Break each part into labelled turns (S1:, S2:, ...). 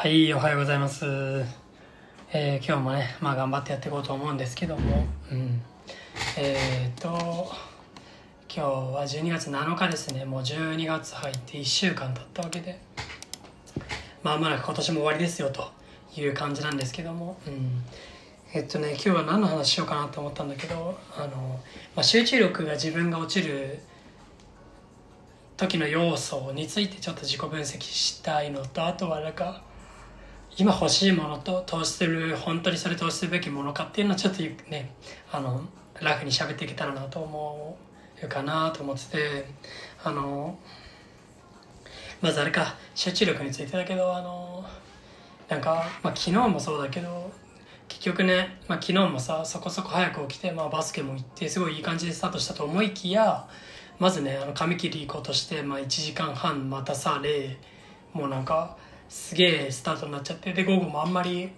S1: はい、おはようございます。えー今日もね、まあ頑張ってやっていこうと思うんですけども、うん。えーっと、今日は12月7日ですね。もう12月入って1週間経ったわけで、まあまあ今年も終わりですよという感じなんですけども、うん。えっとね、今日は何の話しようかなと思ったんだけど、あの、まあ、集中力が自分が落ちる時の要素についてちょっと自己分析したいのとあとはなんか今欲しいものと投資する本当にそれ投資すべきものかっていうのをちょっとねあのラフに喋っていけたらなと思うかなと思っててあのまずあれか集中力についてだけどあのなんか、まあ、昨日もそうだけど結局ね、まあ、昨日もさそこそこ早く起きて、まあ、バスケも行ってすごいいい感じでスタートしたと思いきやまずねあの髪切り行こうとして、まあ、1時間半待たされもうなんかすげえスタートになっちゃってで午後もあんまり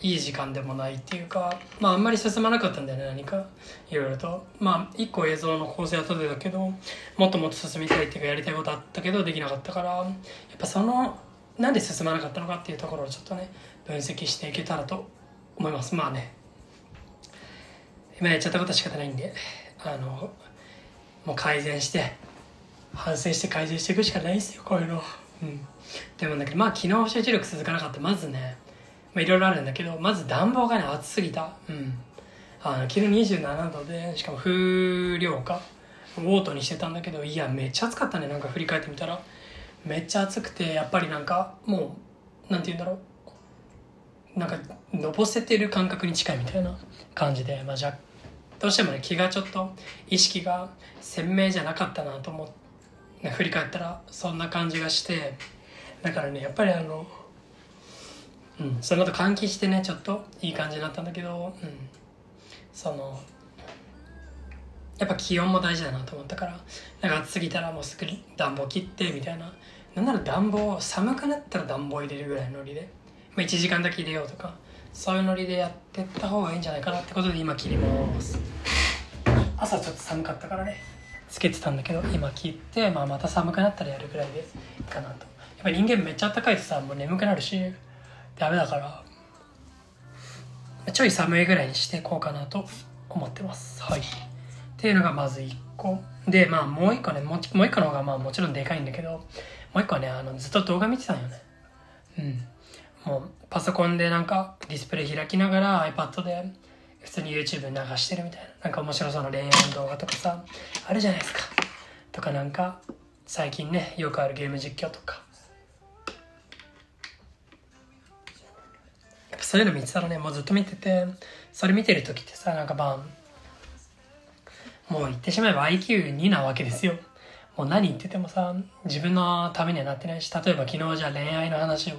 S1: いい時間でもないっていうかまああんまり進まなかったんだよね何か。いろいろと。まあ一個映像の構成は立てたけどもっともっと進みたいっていうかやりたいことあったけどできなかったからやっぱそのなんで進まなかったのかっていうところをちょっとね分析していけたらと思います。まあね。今やっちゃったことは仕方ないんであのもう改善して反省して改善していくしかないですよこういうの。うん。でもだけどまあ昨日集中力続かなかった。まずねいろいろあるんだけどまず暖房がね暑すぎた。うん。あの昨日27度でしかも風量かオートにしてたんだけどいやめっちゃ暑かったねなんか振り返ってみたら。めっちゃ暑くてやっぱりなんかもうなんて言うんだろう。なんかのぼせてる感覚に近いみたいな感じで、まあ、じゃどうしてもね気がちょっと意識が鮮明じゃなかったなと思って振り返ったらそんな感じがしてだからねやっぱりあのうんその後換気してねちょっといい感じになったんだけどうんそのやっぱ気温も大事だなと思ったからなんか暑すぎたらもうすぐ暖房切ってみたいななんなら暖房寒くなったら暖房入れるぐらいのノリで、まあ、1時間だけ入れようとかそういうノリでやってった方がいいんじゃないかなってことで今切ります。朝ちょっと寒かったからね。つけてたんだけど今切って、まあ、また寒くなったらやるぐらいでいいかなと。やっぱり人間めっちゃ暖かいとさもう眠くなるしダメだからちょい寒いぐらいにしていこうかなと思ってます。はい。っていうのがまず1個。でまあもう1個ねもうもう1個の方がまあもちろんでかいんだけどもう1個はねあのずっと動画見てたんよね。うん。もうパソコンでなんかディスプレイ開きながら iPad で普通に YouTube 流してるみたいな。なんか面白そうな恋愛の動画とかさあるじゃないですか。とかなんか最近ねよくあるゲーム実況とか。やっぱそういうの見てたらねもうずっと見ててそれ見てる時ってさなんかまあもう言ってしまえば IQ2 なわけですよ。もう何言っててもさ自分のためにはなってないし例えば昨日じゃあ恋愛の話を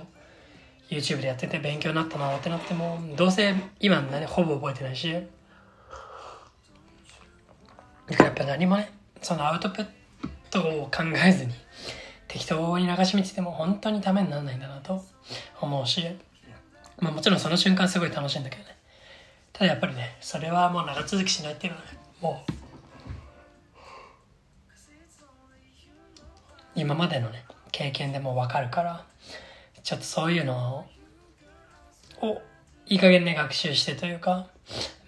S1: YouTube でやってて勉強になったなってなってもどうせ今の何ほぼ覚えてないし。だからやっぱ何もねそのアウトプットを考えずに適当に流し見てても本当にためにならないんだなと思うし、まあ、もちろんその瞬間すごい楽しいんだけどね。ただやっぱりねそれはもう長続きしないっていうのはねもう今までのね経験でも分かるからちょっとそういうのをいい加減ね学習してというか、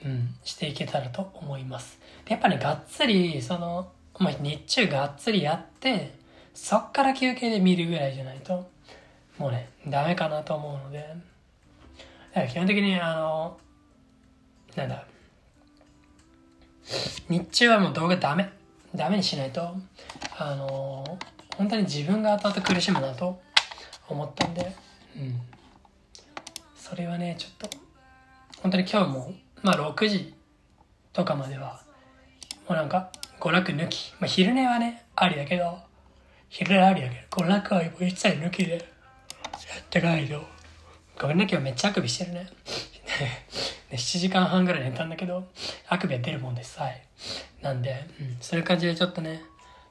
S1: うん、していけたらと思います。やっぱねがっつりその、まあ、日中がっつりやってそっから休憩で見るぐらいじゃないともうねダメかなと思うので。だから基本的にあのなんだ日中はもう動画ダメダメにしないとあの本当に自分が後々苦しむなと思ったんで、うん、それはねちょっと本当に今日も、まあ、6時とかまではもうなんか娯楽抜き、まあ、昼寝はねありだけど昼寝ありだけど娯楽は一切抜きでやってないとごめんね今日めっちゃあくびしてるね。ね7時間半ぐらい寝たんだけどあくびは出るもんですはいなんで、うん、そういう感じでちょっとね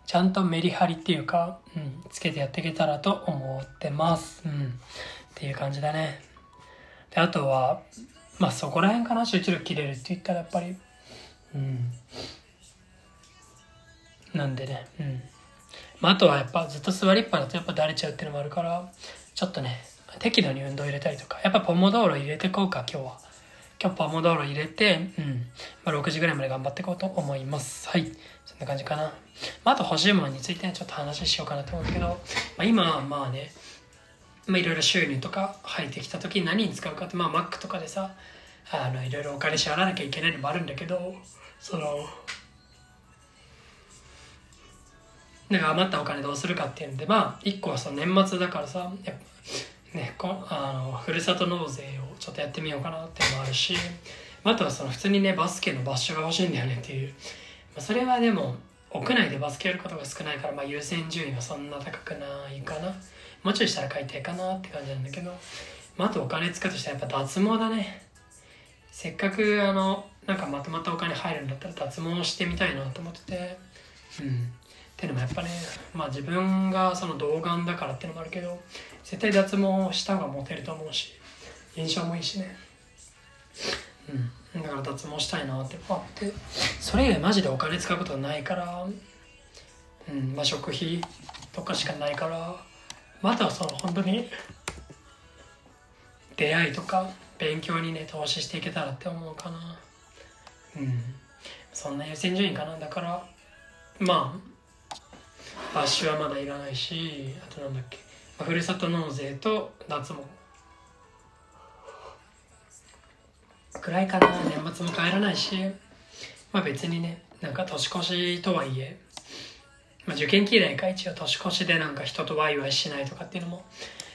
S1: ちゃんとメリハリっていうか、うん、つけてやっていけたらと思ってます。うん。っていう感じだね。で、あとは、まあそこら辺かな、集中力切れるって言ったらやっぱり、うん。なんでね、うん。まああとはやっぱずっと座りっぱだとやっぱだれちゃうっていうのもあるから、ちょっとね、適度に運動入れたりとかやっぱポモドーロ入れてこうか今日は今日ポモドーロ入れて、うん。まあ、6時ぐらいまで頑張っていこうと思います。はい。そんな感じかな、まあ、あと欲しいものについてちょっと話しようかなと思うけど、まあ、今はまあねまあ、いろいろ収入とか入ってきた時に何に使うかってまあ Mac とかでさあのいろいろお金支払わなきゃいけないのもあるんだけどそのなんか余ったお金どうするかっていうんでまあ一個はその年末だからさやっぱねこあのふるさと納税をちょっとやってみようかなっていうのもあるしまあとはその普通にねバスケの場所が欲しいんだよねっていう、まあ、それはでも屋内でバスケやることが少ないから、まあ、優先順位はそんな高くないかな。もうちょいしたら買いたいかなって感じなんだけど、まあ、あとお金使うとしたらやっぱ脱毛だね。せっかくあのなんかまとまったお金入るんだったら脱毛してみたいなと思ってて。うん。っていうのもやっぱねまあ自分がその童顔だからっていうのもあるけど絶対脱毛した方がモテると思うし印象もいいしね。うん。だから脱毛したいなってあって。それ以外マジでお金使うことないからうん。まあ食費とかしかないからまたその本当に出会いとか勉強にね投資していけたらって思うかな。うん。そんな優先順位かなだからまあバッシュはまだいらないしあとなんだっけ、ふるさと納税と脱毛。くらいかな。年末も帰らないし。まあ別にねなんか年越しとはいえ。まあ、受験嫌いか。一応年越しでなんか人とワイワイしないとかっていうのも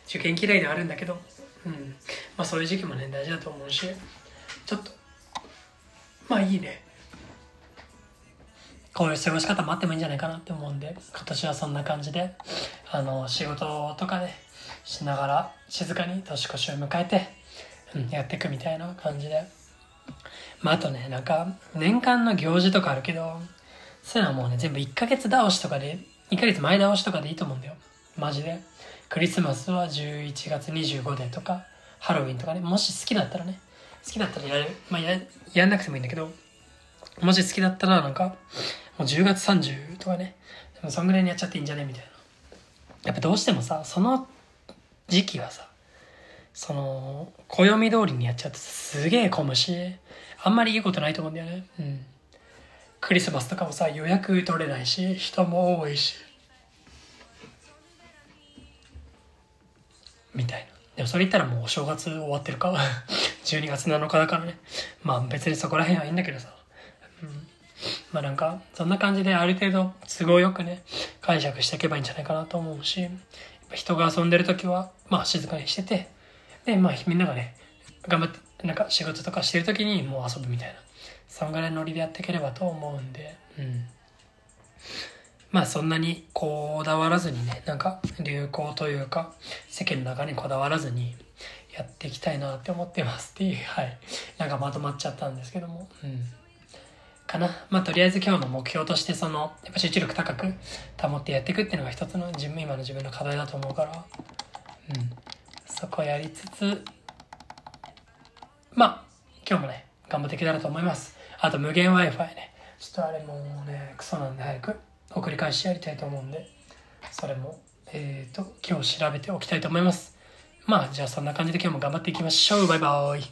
S1: 受験嫌いではあるんだけど、うん。まあ、そういう時期もね大事だと思うし。ちょっとまあいいね。こういう過ごし方もあってもいいんじゃないかなって思うんで今年はそんな感じで。あの仕事とかねしながら静かに年越しを迎えて、うん、やっていくみたいな感じでまああとねなんか年間の行事とかあるけどそういうのはもうね、全部1ヶ月倒しとかで、1ヶ月前倒しとかでいいと思うんだよ。マジで。クリスマスは11月25でとか、ハロウィンとかね、もし好きだったらね、好きだったらやる、まあや、やんなくてもいいんだけど、もし好きだったらなんか、もう10月30とかね、でもそんぐらいにやっちゃっていいんじゃね？みたいな。やっぱどうしてもさ、その時期はさ、その、暦通りにやっちゃってすげえ混むし、あんまりいいことないと思うんだよね。うん。クリスマスとかもさ予約取れないし人も多いし。みたいな。でもそれ言ったらもうお正月終わってるか。12月7日だからね。まあ別にそこら辺はいいんだけどさ、うん、まあなんかそんな感じである程度都合よくね解釈していけばいいんじゃないかなと思うし人が遊んでる時はまあ静かにしててでまあみんながね頑張ってなんか仕事とかしてる時にもう遊ぶみたいなそんぐらいのノリでやっていければと思うんで、うん。まあそんなにこだわらずにね、なんか流行というか、世間の中にこだわらずにやっていきたいなって思ってますっていう、はい。なんかまとまっちゃったんですけども、うん。かな。まあとりあえず今日の目標としてその、やっぱ集中力高く保ってやっていくっていうのが一つの自分、今の自分の課題だと思うから、うん。そこやりつつ、まあ、今日もね、頑張っていけたらと思います。あと無限 Wi-Fi ね。ちょっとあれもね、クソなんで早く送り返しやりたいと思うんで、それも、えっ、ー、と、今日調べておきたいと思います。まあ、じゃあそんな感じで今日も頑張っていきましょう。バイバーイ。